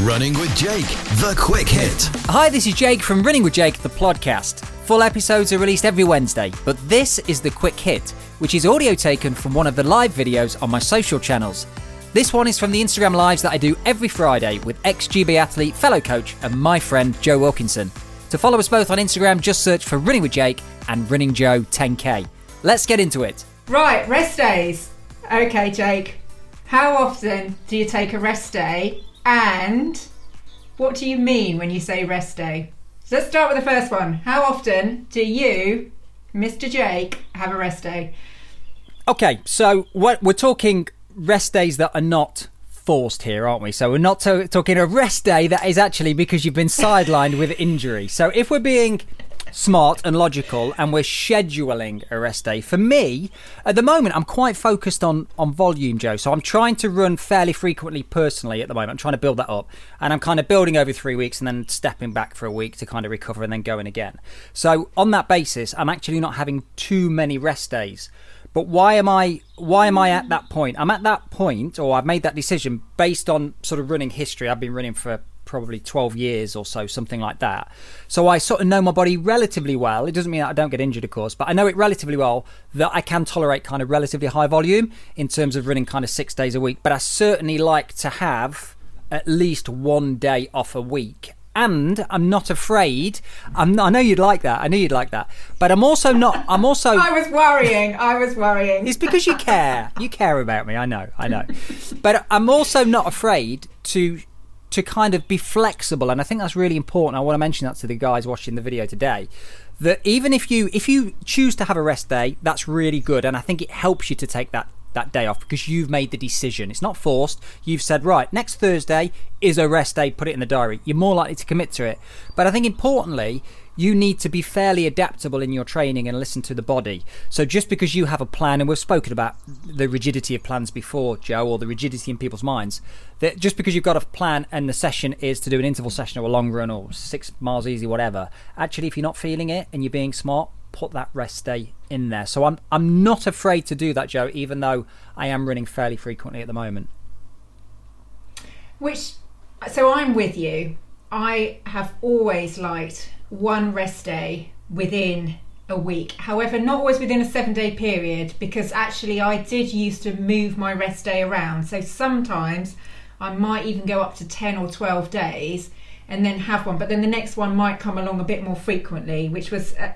Running with Jake, the quick hit. Hi, this is Jake from Running with Jake, the podcast. Full episodes are released every Wednesday, but this is the quick hit, which is audio taken from one of the live videos on my social channels. This one is from the Instagram lives that I do every Friday with ex GB athlete, fellow coach, and my friend Joe Wilkinson. To follow us both on Instagram, just search for Running with Jake and Running Joe 10K. Let's get into it. Right, rest days. Okay, Jake. How often do you take a rest day? And what do you mean when you say rest day? So let's start with the first one. How often do you, Mr. Jake, have a rest day? Okay, so what we're talking rest days that are not forced here, aren't we? So we're not to- talking a rest day that is actually because you've been sidelined with injury. So if we're being smart and logical and we're scheduling a rest day. For me at the moment i'm quite focused on on volume joe. So i'm trying to run fairly frequently personally at the moment. I'm trying to build that up. And i'm kind of building over three weeks and then stepping back for a week to kind of recover and then going again. So on that basis i'm actually not having too many rest days. But why am I why am I at that point? I'm at that point, or I've made that decision based on sort of running history. I've been running for probably 12 years or so, something like that. So I sort of know my body relatively well. It doesn't mean that I don't get injured, of course, but I know it relatively well that I can tolerate kind of relatively high volume in terms of running kind of six days a week. But I certainly like to have at least one day off a week and I'm not afraid. I'm, I know you'd like that. I knew you'd like that. But I'm also not. I'm also. I was worrying. I was worrying. It's because you care. You care about me. I know. I know. But I'm also not afraid to to kind of be flexible, and I think that's really important. I want to mention that to the guys watching the video today. That even if you if you choose to have a rest day, that's really good, and I think it helps you to take that that day off because you've made the decision. It's not forced. You've said, right, next Thursday is a rest day, put it in the diary. You're more likely to commit to it. But I think importantly, you need to be fairly adaptable in your training and listen to the body. So just because you have a plan, and we've spoken about the rigidity of plans before, Joe, or the rigidity in people's minds, that just because you've got a plan and the session is to do an interval session or a long run or six miles easy, whatever, actually, if you're not feeling it and you're being smart, put that rest day in there. So I'm I'm not afraid to do that, Joe, even though I am running fairly frequently at the moment. Which, so I'm with you. I have always liked one rest day within a week. However, not always within a seven day period because actually I did used to move my rest day around. So sometimes I might even go up to 10 or 12 days and then have one, but then the next one might come along a bit more frequently, which was. Uh,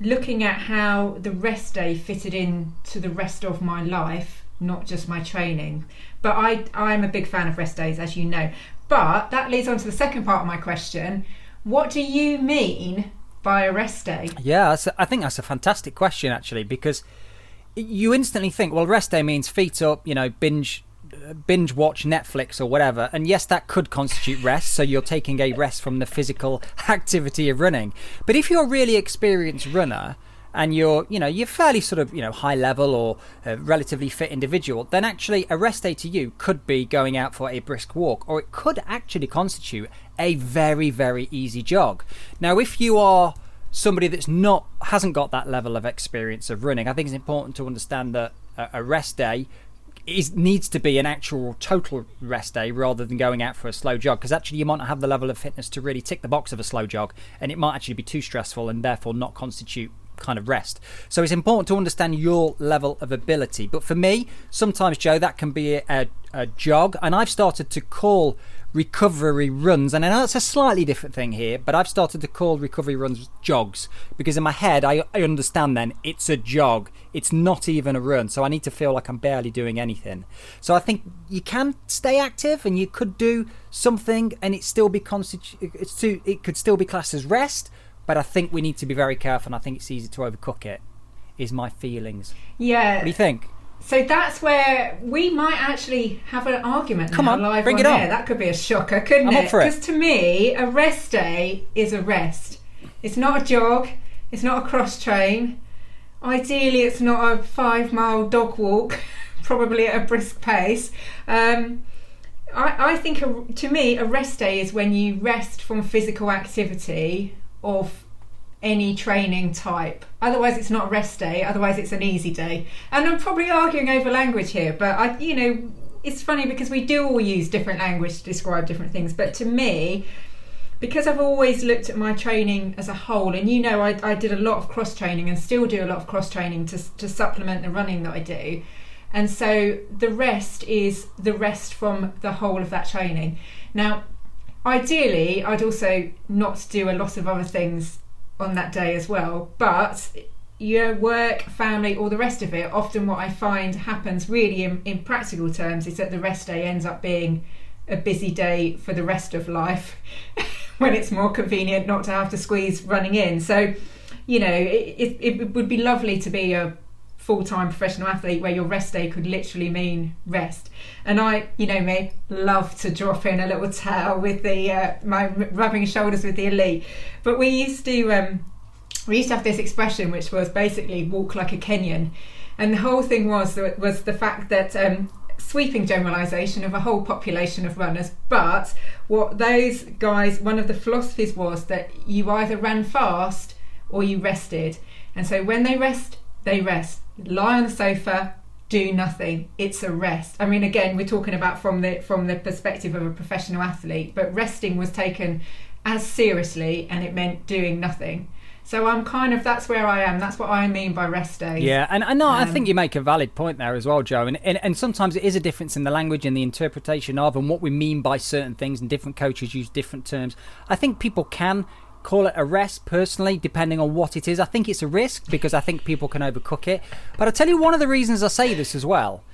looking at how the rest day fitted in to the rest of my life, not just my training. But I, I'm a big fan of rest days, as you know. But that leads on to the second part of my question. What do you mean by a rest day? Yeah, I think that's a fantastic question, actually, because you instantly think, well, rest day means feet up, you know, binge binge watch Netflix or whatever. And yes, that could constitute rest. So you're taking a rest from the physical activity of running. But if you're a really experienced runner, and you're you know you're fairly sort of you know high level or a relatively fit individual then actually a rest day to you could be going out for a brisk walk or it could actually constitute a very very easy jog. Now if you are somebody that's not hasn't got that level of experience of running i think it's important to understand that a rest day is needs to be an actual total rest day rather than going out for a slow jog because actually you might not have the level of fitness to really tick the box of a slow jog and it might actually be too stressful and therefore not constitute kind of rest. So it's important to understand your level of ability. But for me, sometimes Joe, that can be a, a jog, and I've started to call recovery runs. And I know it's a slightly different thing here, but I've started to call recovery runs jogs because in my head I, I understand then it's a jog. It's not even a run. So I need to feel like I'm barely doing anything. So I think you can stay active and you could do something and it still be constitu- it's too, it could still be classed as rest, but I think we need to be very careful and I think it's easy to overcook it. Is my feelings. Yeah. What do you think? So that's where we might actually have an argument. Come on, live bring on it on. air. That could be a shocker, couldn't I'm it? up for it. Because to me, a rest day is a rest. It's not a jog. It's not a cross train. Ideally, it's not a five mile dog walk, probably at a brisk pace. Um, I, I think a, to me, a rest day is when you rest from physical activity of any training type. Otherwise, it's not a rest day. Otherwise, it's an easy day. And I'm probably arguing over language here, but I, you know, it's funny because we do all use different language to describe different things, but to me, because I've always looked at my training as a whole, and you know, I, I did a lot of cross training and still do a lot of cross training to, to supplement the running that I do. And so the rest is the rest from the whole of that training. Now, ideally, I'd also not do a lot of other things on that day as well, but your work, family, all the rest of it, often what I find happens really in, in practical terms is that the rest day ends up being a busy day for the rest of life when it's more convenient not to have to squeeze running in. So, you know, it, it, it would be lovely to be a full time professional athlete where your rest day could literally mean rest. And I, you know me, love to drop in a little towel with the uh, my rubbing shoulders with the elite. But we used to um, we used to have this expression which was basically walk like a Kenyan, and the whole thing was was the fact that. Um, sweeping generalization of a whole population of runners but what those guys one of the philosophies was that you either ran fast or you rested and so when they rest they rest lie on the sofa, do nothing. It's a rest. I mean, again, we're talking about from the from the perspective of a professional athlete, but resting was taken as seriously, and it meant doing nothing. So I'm kind of that's where I am. That's what I mean by rest days. Yeah, and, and no, um, I think you make a valid point there as well, Joe. And, and and sometimes it is a difference in the language and the interpretation of and what we mean by certain things, and different coaches use different terms. I think people can call it a rest personally, depending on what it is. I think it's a risk because I think people can overcook it. But I'll tell you one of the reasons I say this as well.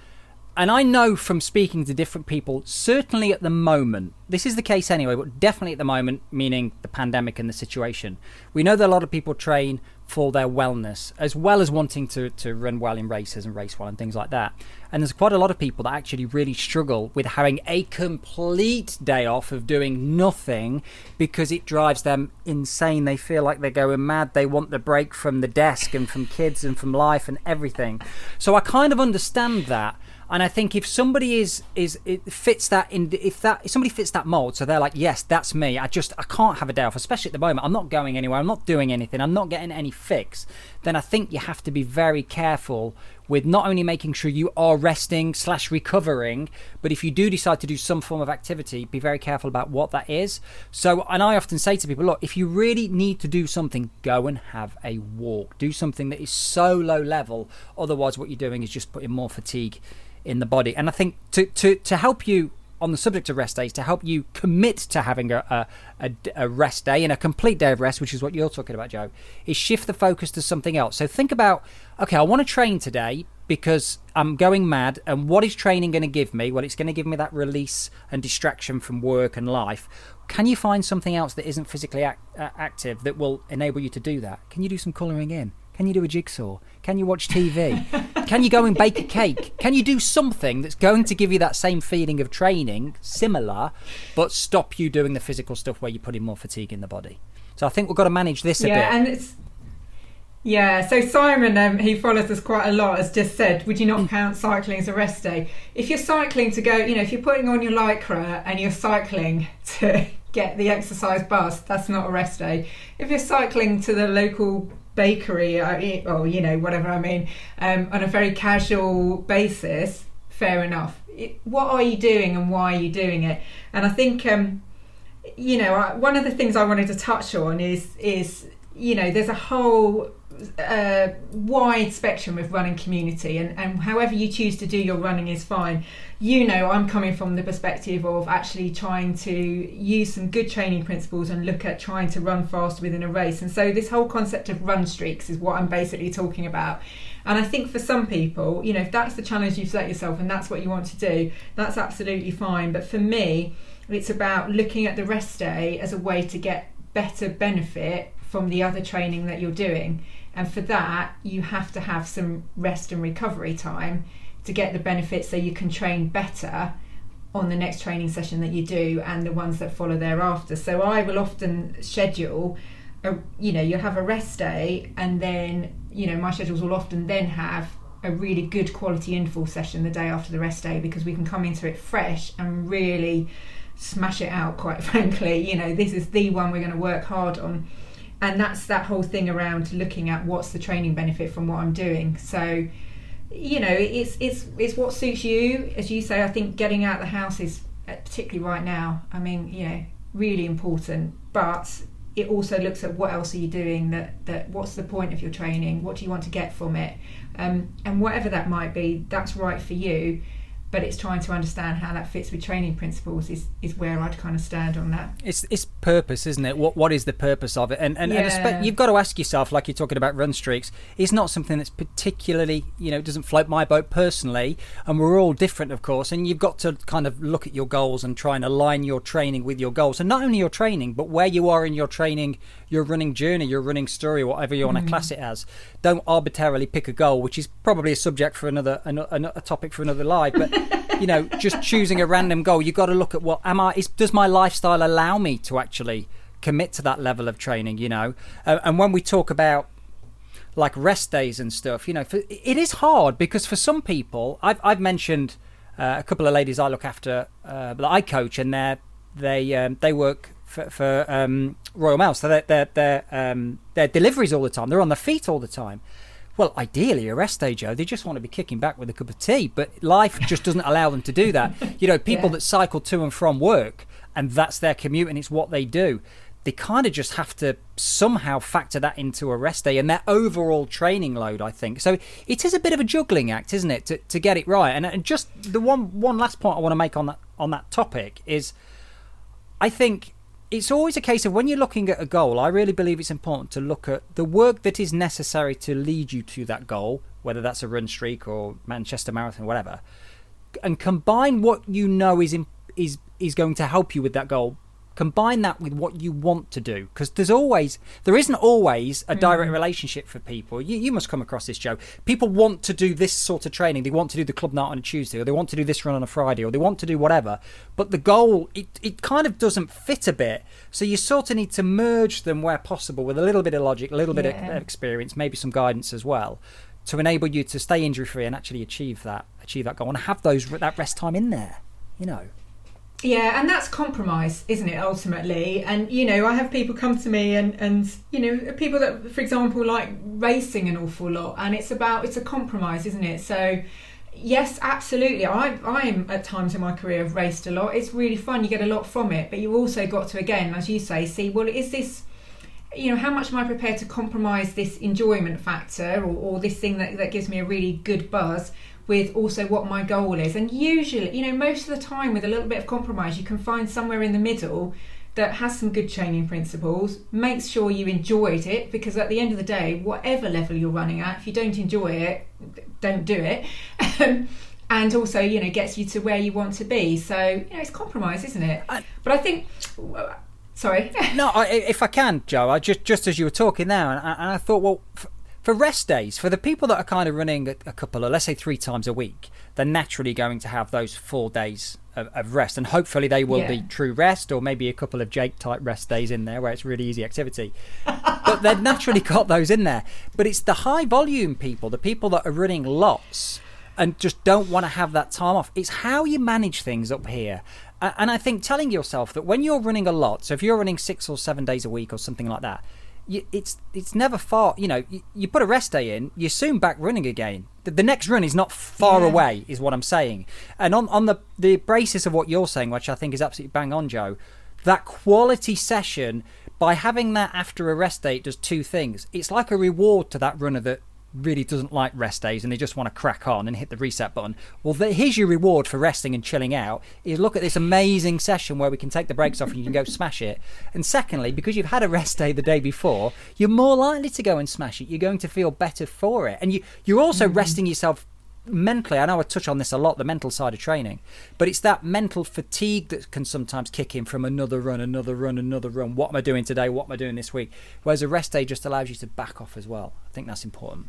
And I know from speaking to different people, certainly at the moment, this is the case anyway, but definitely at the moment, meaning the pandemic and the situation, we know that a lot of people train for their wellness, as well as wanting to, to run well in races and race well and things like that. And there's quite a lot of people that actually really struggle with having a complete day off of doing nothing because it drives them insane. They feel like they're going mad. They want the break from the desk and from kids and from life and everything. So I kind of understand that. And I think if somebody is is it fits that in if that if somebody fits that mold, so they're like, yes, that's me. I just I can't have a day off, especially at the moment. I'm not going anywhere. I'm not doing anything. I'm not getting any fix. Then I think you have to be very careful with not only making sure you are resting slash recovering, but if you do decide to do some form of activity, be very careful about what that is. So, and I often say to people, look, if you really need to do something, go and have a walk. Do something that is so low level. Otherwise, what you're doing is just putting more fatigue in the body. And I think to, to, to help you on the subject of rest days, to help you commit to having a, a, a, rest day and a complete day of rest, which is what you're talking about, Joe, is shift the focus to something else. So think about, okay, I want to train today because I'm going mad. And what is training going to give me? Well, it's going to give me that release and distraction from work and life. Can you find something else that isn't physically ac- uh, active that will enable you to do that? Can you do some colouring in? Can you do a jigsaw? Can you watch TV? Can you go and bake a cake? Can you do something that's going to give you that same feeling of training, similar, but stop you doing the physical stuff where you're putting more fatigue in the body? So I think we've got to manage this a yeah, bit. Yeah, and it's yeah, so Simon, um, he follows us quite a lot, has just said, would you not count cycling as a rest day? If you're cycling to go, you know, if you're putting on your lycra and you're cycling to get the exercise bus, that's not a rest day. If you're cycling to the local bakery uh, or you know whatever I mean um, on a very casual basis, fair enough. It, what are you doing and why are you doing it? And I think um, you know one of the things I wanted to touch on is is you know there's a whole uh, wide spectrum of running community, and, and however you choose to do your running is fine. You know, I'm coming from the perspective of actually trying to use some good training principles and look at trying to run fast within a race. And so, this whole concept of run streaks is what I'm basically talking about. And I think for some people, you know, if that's the challenge you've set yourself and that's what you want to do, that's absolutely fine. But for me, it's about looking at the rest day as a way to get better benefit from the other training that you're doing. And for that, you have to have some rest and recovery time to get the benefits so you can train better on the next training session that you do and the ones that follow thereafter. So I will often schedule a, you know, you'll have a rest day and then, you know, my schedules will often then have a really good quality interval session the day after the rest day because we can come into it fresh and really smash it out quite frankly. You know, this is the one we're going to work hard on and that's that whole thing around looking at what's the training benefit from what I'm doing. So, you know, it's it's it's what suits you. As you say, I think getting out of the house is uh, particularly right now. I mean, you know, really important. But it also looks at what else are you doing. That that what's the point of your training? What do you want to get from it? Um, and whatever that might be, that's right for you but it's trying to understand how that fits with training principles is, is where I'd kind of stand on that. It's it's purpose, isn't it? What what is the purpose of it? And and, Yeah. and you've got to ask yourself, like you're talking about run streaks, it's not something that's particularly, you know, doesn't float my boat personally. And we're all different, of course. And you've got to kind of look at your goals and try and align your training with your goals. And not only your training, but where you are in your training, your running journey, your running story, whatever you want to mm-hmm. class it as. Don't arbitrarily pick a goal, which is probably a subject for another, another a topic for another live. But you know, just choosing a random goal, you've got to look at what am I? Is, does my lifestyle allow me to actually commit to that level of training? You know, uh, and when we talk about like rest days and stuff, you know, for, it is hard because for some people, I've I've mentioned uh, a couple of ladies I look after uh, that I coach, and they they um, they work for, for um, Royal Mail, so they're they're, they're um, they're deliveries all the time. They're on their feet all the time. Well, ideally, a rest day, Joe. They just want to be kicking back with a cup of tea, but life just doesn't allow them to do that. You know, people Yeah. that cycle to and from work, and that's their commute, and it's what they do. They kind of just have to somehow factor that into a rest day and their overall training load. I think so. It is a bit of a juggling act, isn't it, to, to get it right? And, and just the one one last point I want to make on that on that topic is, I think it's always a case of when you're looking at a goal, I really believe it's important to look at the work that is necessary to lead you to that goal, whether that's a run streak or Manchester Marathon, whatever, and combine what you know is in, is is going to help you with that goal. Combine that with what you want to do, because there's always there isn't always a direct mm. relationship for people. You, you must come across this, Joe. People want to do this sort of training. They want to do the club night on a Tuesday, or they want to do this run on a Friday, or they want to do whatever. But the goal, it, it kind of doesn't fit a bit. So you sort of need to merge them where possible with a little bit of logic, a little bit Yeah. of experience, maybe some guidance as well, to enable you to stay injury free and actually achieve that achieve that goal and have those that rest time in there. You know. Yeah, and that's compromise, isn't it, ultimately? And, you know, I have people come to me and, and, you know, people that, for example, like racing an awful lot, and it's about, it's a compromise, isn't it? So, yes, absolutely. I, I'm at times in my career have raced a lot. It's really fun. You get a lot from it, but you also got to, again, as you say, see, well, is this, you know, how much am I prepared to compromise this enjoyment factor or, or this thing that, that gives me a really good buzz with also what my goal is? And usually, you know, most of the time with a little bit of compromise, you can find somewhere in the middle that has some good training principles, makes sure you enjoyed it because at the end of the day, whatever level you're running at, if you don't enjoy it, don't do it. And also, you know, gets you to where you want to be. So, you know, it's compromise, isn't it? I- but I think, sorry. No, I, if I can, Joe, I just just as you were talking there, and I, and I thought, well, f- for rest days, for the people that are kind of running a, a couple of, let's say, three times a week, they're naturally going to have those four days of, of rest, and hopefully they will be true rest, or maybe a couple of Jake type rest days in there where it's really easy activity. but they've naturally got those in there. But it's the high volume people, the people that are running lots and just don't want to have that time off. It's how you manage things up here. And I think telling yourself that when you're running a lot, so if you're running six or seven days a week or something like that, you, it's it's never far. You know, you, you put a rest day in, you're soon back running again. The, the next run is not far Yeah. away, is what I'm saying. And on on the the basis of what you're saying, which I think is absolutely bang on, Joe, that quality session by having that after a rest day it does two things. It's like a reward to that runner that really doesn't like rest days and they just want to crack on and hit the reset button. Well, th- here's your reward for resting and chilling out. Is look at this amazing session where we can take the brakes off and you can go smash it. And secondly, because you've had a rest day the day before, you're more likely to go and smash it. You're going to feel better for it, and you you're also mm-hmm. resting yourself mentally i know i touch on this a lot the mental side of training but it's that mental fatigue that can sometimes kick in from another run another run another run what am i doing today what am i doing this week whereas a rest day just allows you to back off as well i think that's important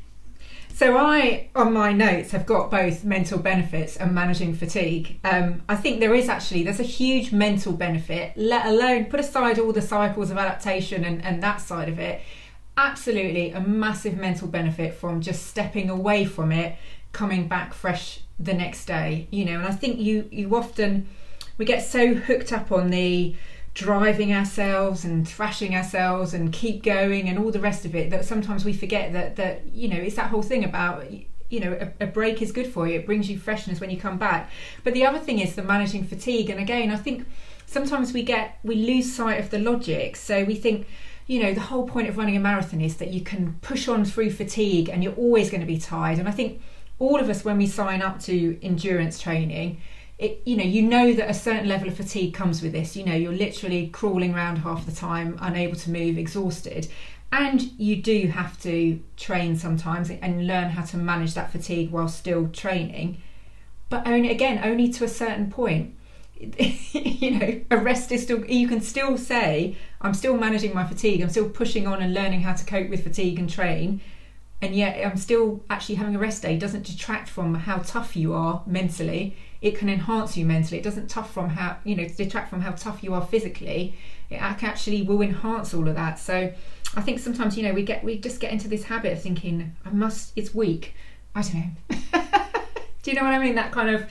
So I, on my notes, have got both mental benefits and managing fatigue. Um, I think there is actually there's a huge mental benefit. Let alone put aside all the cycles of adaptation and, and that side of it. Absolutely, a massive mental benefit from just stepping away from it, coming back fresh the next day. You know, and I think you you often we get so hooked up on the driving ourselves and thrashing ourselves and keep going and all the rest of it that sometimes we forget that that you know it's that whole thing about you know a, a, break is good for you. It brings you freshness when you come back. But the other thing is the managing fatigue. And again i think sometimes we get we lose sight of the logic. So we think you know the whole point of running a marathon is that you can push on through fatigue and you're always going to be tired. And i think all of us when we sign up to endurance training it, you know you know that a certain level of fatigue comes with this. You know you're literally crawling around half the time unable to move exhausted. And you do have to train sometimes and learn how to manage that fatigue while still training. But only again only to a certain point. You know a rest is still you can still say i'm still managing my fatigue. I'm still pushing on and learning how to cope with fatigue and train and yet i'm still actually having a rest day. Doesn't detract from how tough you are mentally. It can enhance you mentally. It doesn't tough from how you know detract from how tough you are physically. It actually will enhance all of that. So i think sometimes you know we get we just get into this habit of thinking i must it's weak. I don't know. Do you know what i mean? That kind of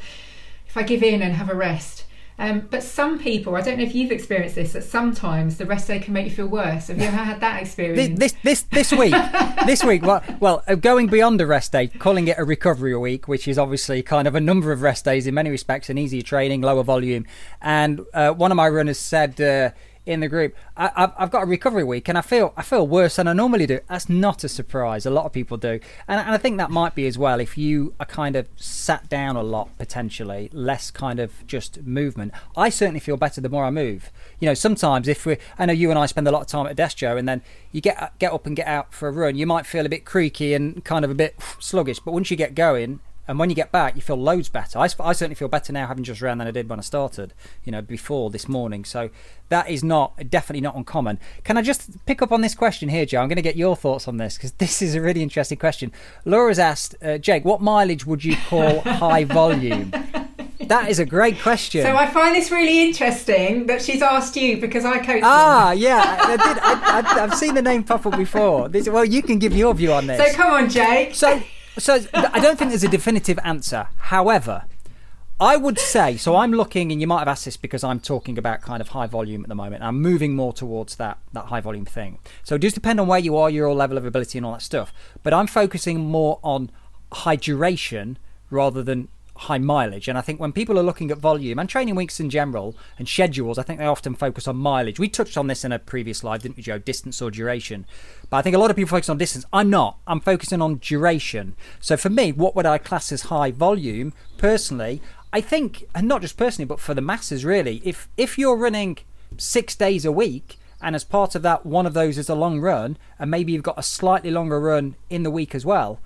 if i give in and have a rest um, but some people, I don't know if you've experienced this, that sometimes the rest day can make you feel worse. Have you ever had that experience? This this this week, this week, well, well, uh, going beyond a rest day, calling it a recovery week, which is obviously kind of a number of rest days in many respects, and easier training, lower volume. And uh, one of my runners said. Uh, in the group. I, have I've got a recovery week, and I feel I feel worse than I normally do. That's not a surprise. A lot of people do, and, and I think that might be as well if you are kind of sat down a lot potentially, less kind of just movement. I certainly feel better the more I move. You know, sometimes if we, I know you and I spend a lot of time at a desk, Joe, and then you get get up and get out for a run, you might feel a bit creaky and kind of a bit sluggish, but once you get going and when you get back, you feel loads better. I, I certainly feel better now having just ran than I did when I started, you know, before this morning. So that is not definitely not uncommon. Can I just pick up on this question here, Joe? I'm going to get your thoughts on this because this is a really interesting question. Laura's asked, uh, Jake, what mileage would you call high volume? That is a great question. So I find this really interesting that she's asked you because I coach. Ah, them. yeah, I, did. I, have seen the name pop up before. This, well, you can give your view on this. So come on, Jake. So so I don't think there's a definitive answer. However, I would say so. I'm looking, and you might have asked this because I'm talking about kind of high volume at the moment. I'm moving more towards that that high volume thing. So it does depend on where you are, your level of ability, and all that stuff. But I'm focusing more on high duration rather than high mileage. And I think when people are looking at volume and training weeks in general and schedules, I think they often focus on mileage. We touched on this in a previous slide, didn't we, Joe? Distance or duration. But I think a lot of people focus on distance. I'm not. I'm focusing on duration. So for me, what would I class as high volume? Personally, I think, and not just personally, but for the masses really, if if you're running six days a week, and as part of that, one of those is a long run, and maybe you've got a slightly longer run in the week as well.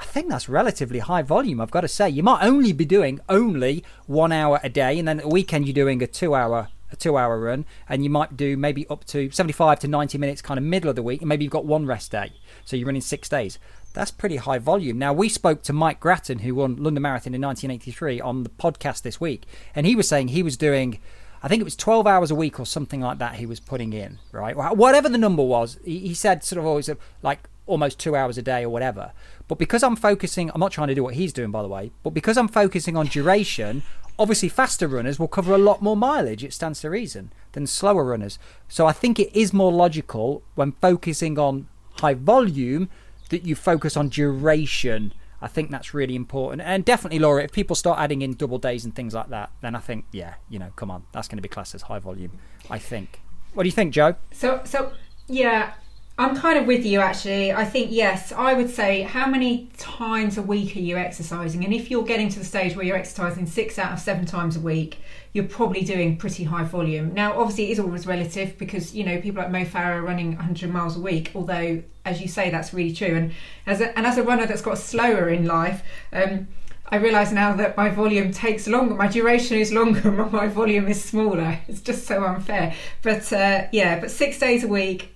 I think that's relatively high volume, I've got to say. You might only be doing only one hour a day, and then at the weekend you're doing a two hour a two hour run and you might do maybe up to 75 to 90 minutes kind of middle of the week and maybe you've got one rest day so you're running six days that's pretty high volume now we spoke to mike gratton who won london marathon in 1983 on the podcast this week and he was saying he was doing I think it was 12 hours a week or something like that he was putting in, right? Whatever the number was, he, said sort of always like almost two hours a day or whatever. But because I'm focusing, I'm not trying to do what he's doing, by the way, but because I'm focusing on duration, Obviously, faster runners will cover a lot more mileage, it stands to reason, than slower runners. So I think it is more logical when focusing on high volume that you focus on duration. I think that's really important. And definitely, Laura, if people start adding in double days and things like that, then I think, yeah, you know, come on, that's going to be classed as high volume, I think. What do you think, Joe? So, so yeah, I'm kind of with you actually. I think, yes, I would say how many times a week are you exercising? And if you're getting to the stage where you're exercising six out of seven times a week, you're probably doing pretty high volume. Now, obviously, it is always relative because, you know, people like Mo Farah are running 100 miles a week, although, as you say, that's really true. And as a, and as a runner that's got slower in life, um, I realise now that my volume takes longer, my duration is longer, my volume is smaller. It's just so unfair. But uh, yeah, but six days a week,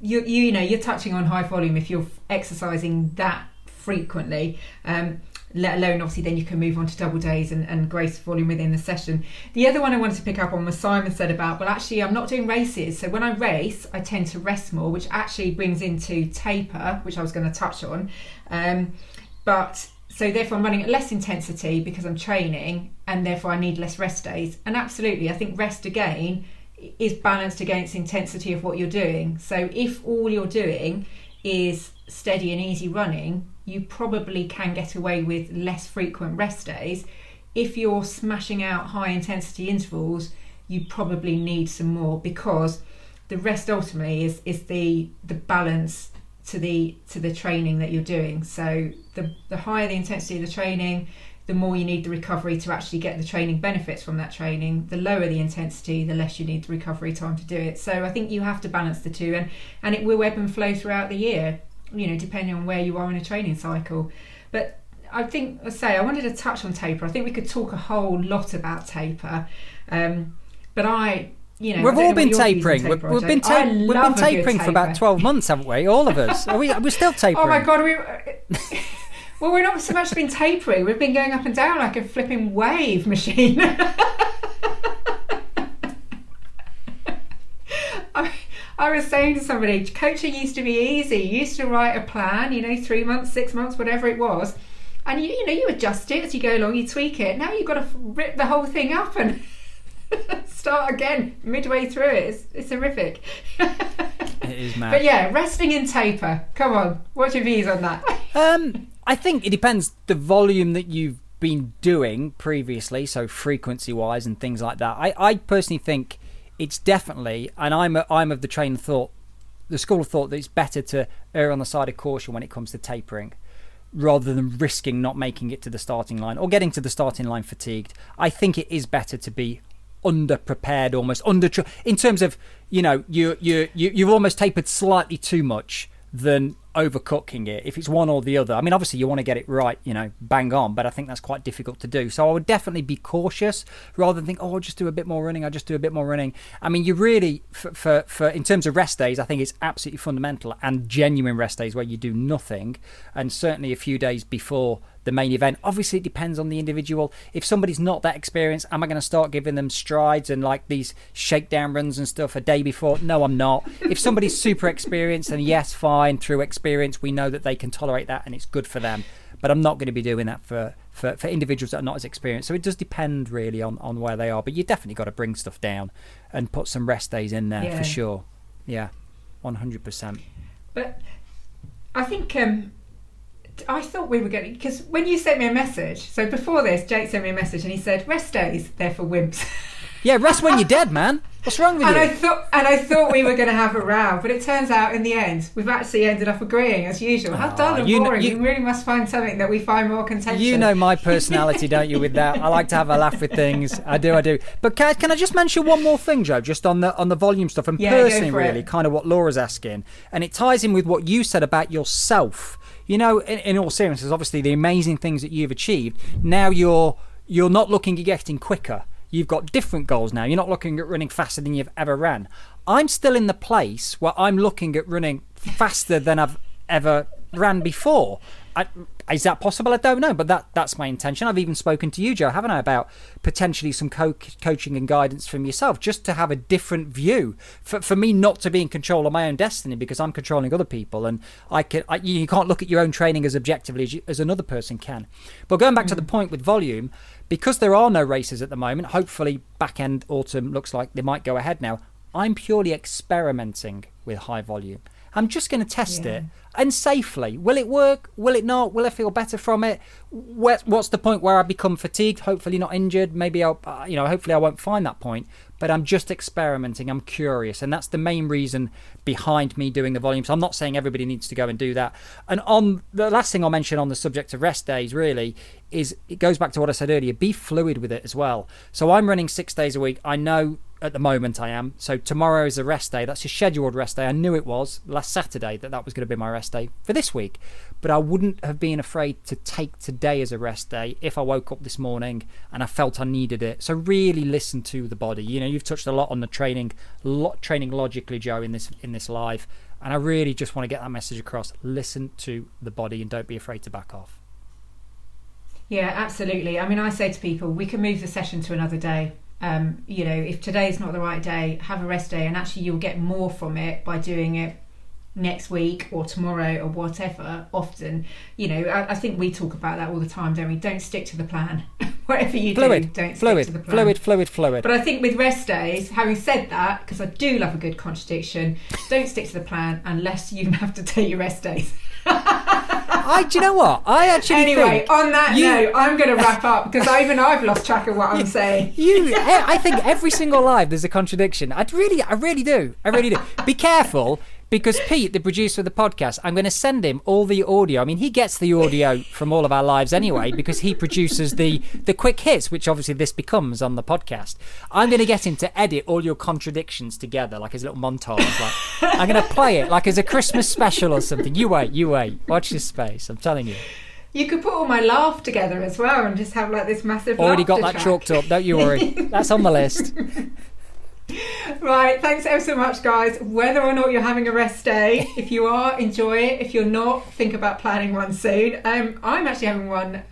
you you know you're touching on high volume if you're exercising that frequently. Um, let alone obviously then you can move on to double days and, and grace volume within the session. The other one I wanted to pick up on was Simon said about, well actually I'm not doing races. So when I race, I tend to rest more, which actually brings into taper, which I was going to touch on. Um, but so therefore I'm running at less intensity because I'm training and therefore I need less rest days. And absolutely, I think rest again is balanced against intensity of what you're doing. So if all you're doing is steady and easy running, you probably can get away with less frequent rest days. If you're smashing out high intensity intervals, you probably need some more because the rest ultimately is is the the balance to the to the training that you're doing. So the the higher the intensity of the training, the more you need the recovery to actually get the training benefits from that training. The lower the intensity, the less you need the recovery time to do it. So I think you have to balance the two, and and it will ebb and flow throughout the year. You know, depending on where you are in a training cycle. But I think, I say, I wanted to touch on taper. I think we could talk a whole lot about taper, um, but I you know, we've all been tapering. We've, we've been, ta- we've been tapering for about twelve months, haven't we? All of us. Are we? We're still tapering. Oh my god, we. well, we're not so much been tapering. We've been going up and down like a flipping wave machine. I, I was saying to somebody, coaching used to be easy. You used to write a plan, you know, three months, six months, whatever it was, and you, you know, you adjust it as you go along, you tweak it. Now you've got to rip the whole thing up and start again midway through it. It's, it's horrific. it is mad. But yeah, resting in taper. Come on, what's your views on that? um, I think it depends the volume that you've been doing previously, so frequency wise and things like that. I, I personally think it's definitely, and I'm a, I'm of the train of thought, the school of thought that it's better to err on the side of caution when it comes to tapering rather than risking not making it to the starting line or getting to the starting line fatigued. I think it is better to be underprepared almost under in terms of you know you you you you've almost tapered slightly too much than overcooking it if it's one or the other i mean obviously you want to get it right you know bang on but i think that's quite difficult to do so i would definitely be cautious rather than think oh i'll just do a bit more running i'll just do a bit more running i mean you really for, for, for in terms of rest days i think it's absolutely fundamental and genuine rest days where you do nothing and certainly a few days before the main event. Obviously, it depends on the individual. If somebody's not that experienced, am I going to start giving them strides and like these shakedown runs and stuff a day before? No, I'm not. If somebody's super experienced, then yes, fine. Through experience, we know that they can tolerate that and it's good for them. But I'm not going to be doing that for, for, for individuals that are not as experienced. So it does depend really on, on where they are. But you definitely got to bring stuff down and put some rest days in there yeah. for sure. Yeah, 100%. But I think um, I thought we were getting because when you sent me a message. So before this, Jake sent me a message and he said, "Rest days, they're for wimps." Yeah, rest when you're dead, man. What's wrong with and you? I thought, and I thought we were going to have a row, but it turns out in the end we've actually ended up agreeing as usual. How dull and you boring! Know, you, you, really must find something that we find more contentious. You know my personality, don't you? With that, I like to have a laugh with things. I do, I do. But can, can I just mention one more thing, Joe? Just on the on the volume stuff, and yeah, personally, really, kind of what Laura's asking, and it ties in with what you said about yourself you know, in, in all seriousness, obviously the amazing things that you've achieved. Now you're you're not looking at getting quicker. You've got different goals now. You're not looking at running faster than you've ever ran. I'm still in the place where I'm looking at running faster than I've ever ran before. I, is that possible? I don't know, but that that's my intention. I've even spoken to you, Joe, haven't I, about potentially some co- coaching and guidance from yourself, just to have a different view. For, for me, not to be in control of my own destiny because I'm controlling other people, and I can I, you can't look at your own training as objectively as, you, as another person can. But going back mm. to the mm. point with volume, because there are no races at the moment, hopefully back end autumn looks like they might go ahead now. I'm purely experimenting with high volume. I'm just going to test yeah. it and safely. Will it work? Will it not? Will I feel better from it? What's the point where I become fatigued? Hopefully not injured. Maybe I'll, uh, you know, hopefully I won't find that point. But I'm just experimenting. I'm curious, and that's the main reason behind me doing the volumes. I'm not saying everybody needs to go and do that. And on the last thing I'll mention on the subject of rest days, really, is it goes back to what I said earlier. Be fluid with it as well. So I'm running six days a week. I know at the moment I am. So tomorrow is a rest day. That's a scheduled rest day. I knew it was last Saturday that that was going to be my rest day for this week. But I wouldn't have been afraid to take today as a rest day if I woke up this morning and I felt I needed it. So really listen to the body. You know, you've touched a lot on the training, lot training logically, Joe, in this in this live. And I really just want to get that message across. Listen to the body and don't be afraid to back off. Yeah, absolutely. I mean, I say to people, we can move the session to another day um, you know, if today's not the right day, have a rest day, and actually you'll get more from it by doing it next week or tomorrow or whatever. Often, you know, I, I think we talk about that all the time, don't we? Don't stick to the plan. Whatever you fluid, do, don't fluid, stick to the plan. Fluid, fluid, fluid. But I think with rest days, having said that, because I do love a good contradiction, don't stick to the plan unless you have to take your rest days. I do you know what? I actually Anyway, on that you- note, I'm going to wrap up because even I've lost track of what I'm saying. You, I think every single live there's a contradiction. I really, I really do. I really do. Be careful because Pete, the producer of the podcast, I'm going to send him all the audio. I mean, he gets the audio from all of our lives anyway because he produces the the quick hits, which obviously this becomes on the podcast. I'm going to get him to edit all your contradictions together, like his little montage. Like I'm going to play it like as a Christmas special or something. You wait, you wait. Watch this space. I'm telling you. You could put all my laugh together as well and just have like this massive. Already got that track. chalked up. Don't you worry. That's on the list. Right, thanks ever so much, guys. Whether or not you're having a rest day, if you are, enjoy it. If you're not, think about planning one soon. Um, I'm actually having one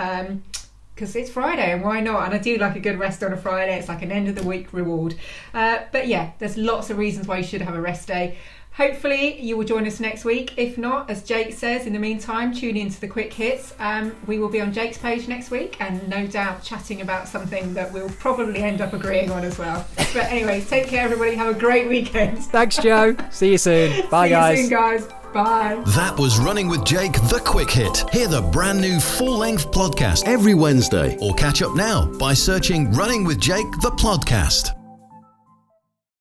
because it's Friday, and why not? And I do like a good rest on a Friday. It's like an end of the week reward. Uh, but yeah, there's lots of reasons why you should have a rest day. Hopefully, you will join us next week. If not, as Jake says, in the meantime, tune in to the quick hits. Um, we will be on Jake's page next week and no doubt chatting about something that we'll probably end up agreeing on as well. But anyway, take care, everybody. Have a great weekend. Thanks, Joe. See you soon. Bye, See guys. you soon, guys. Bye. That was Running with Jake, the quick hit. Hear the brand new full length podcast every Wednesday, or catch up now by searching Running with Jake, the podcast.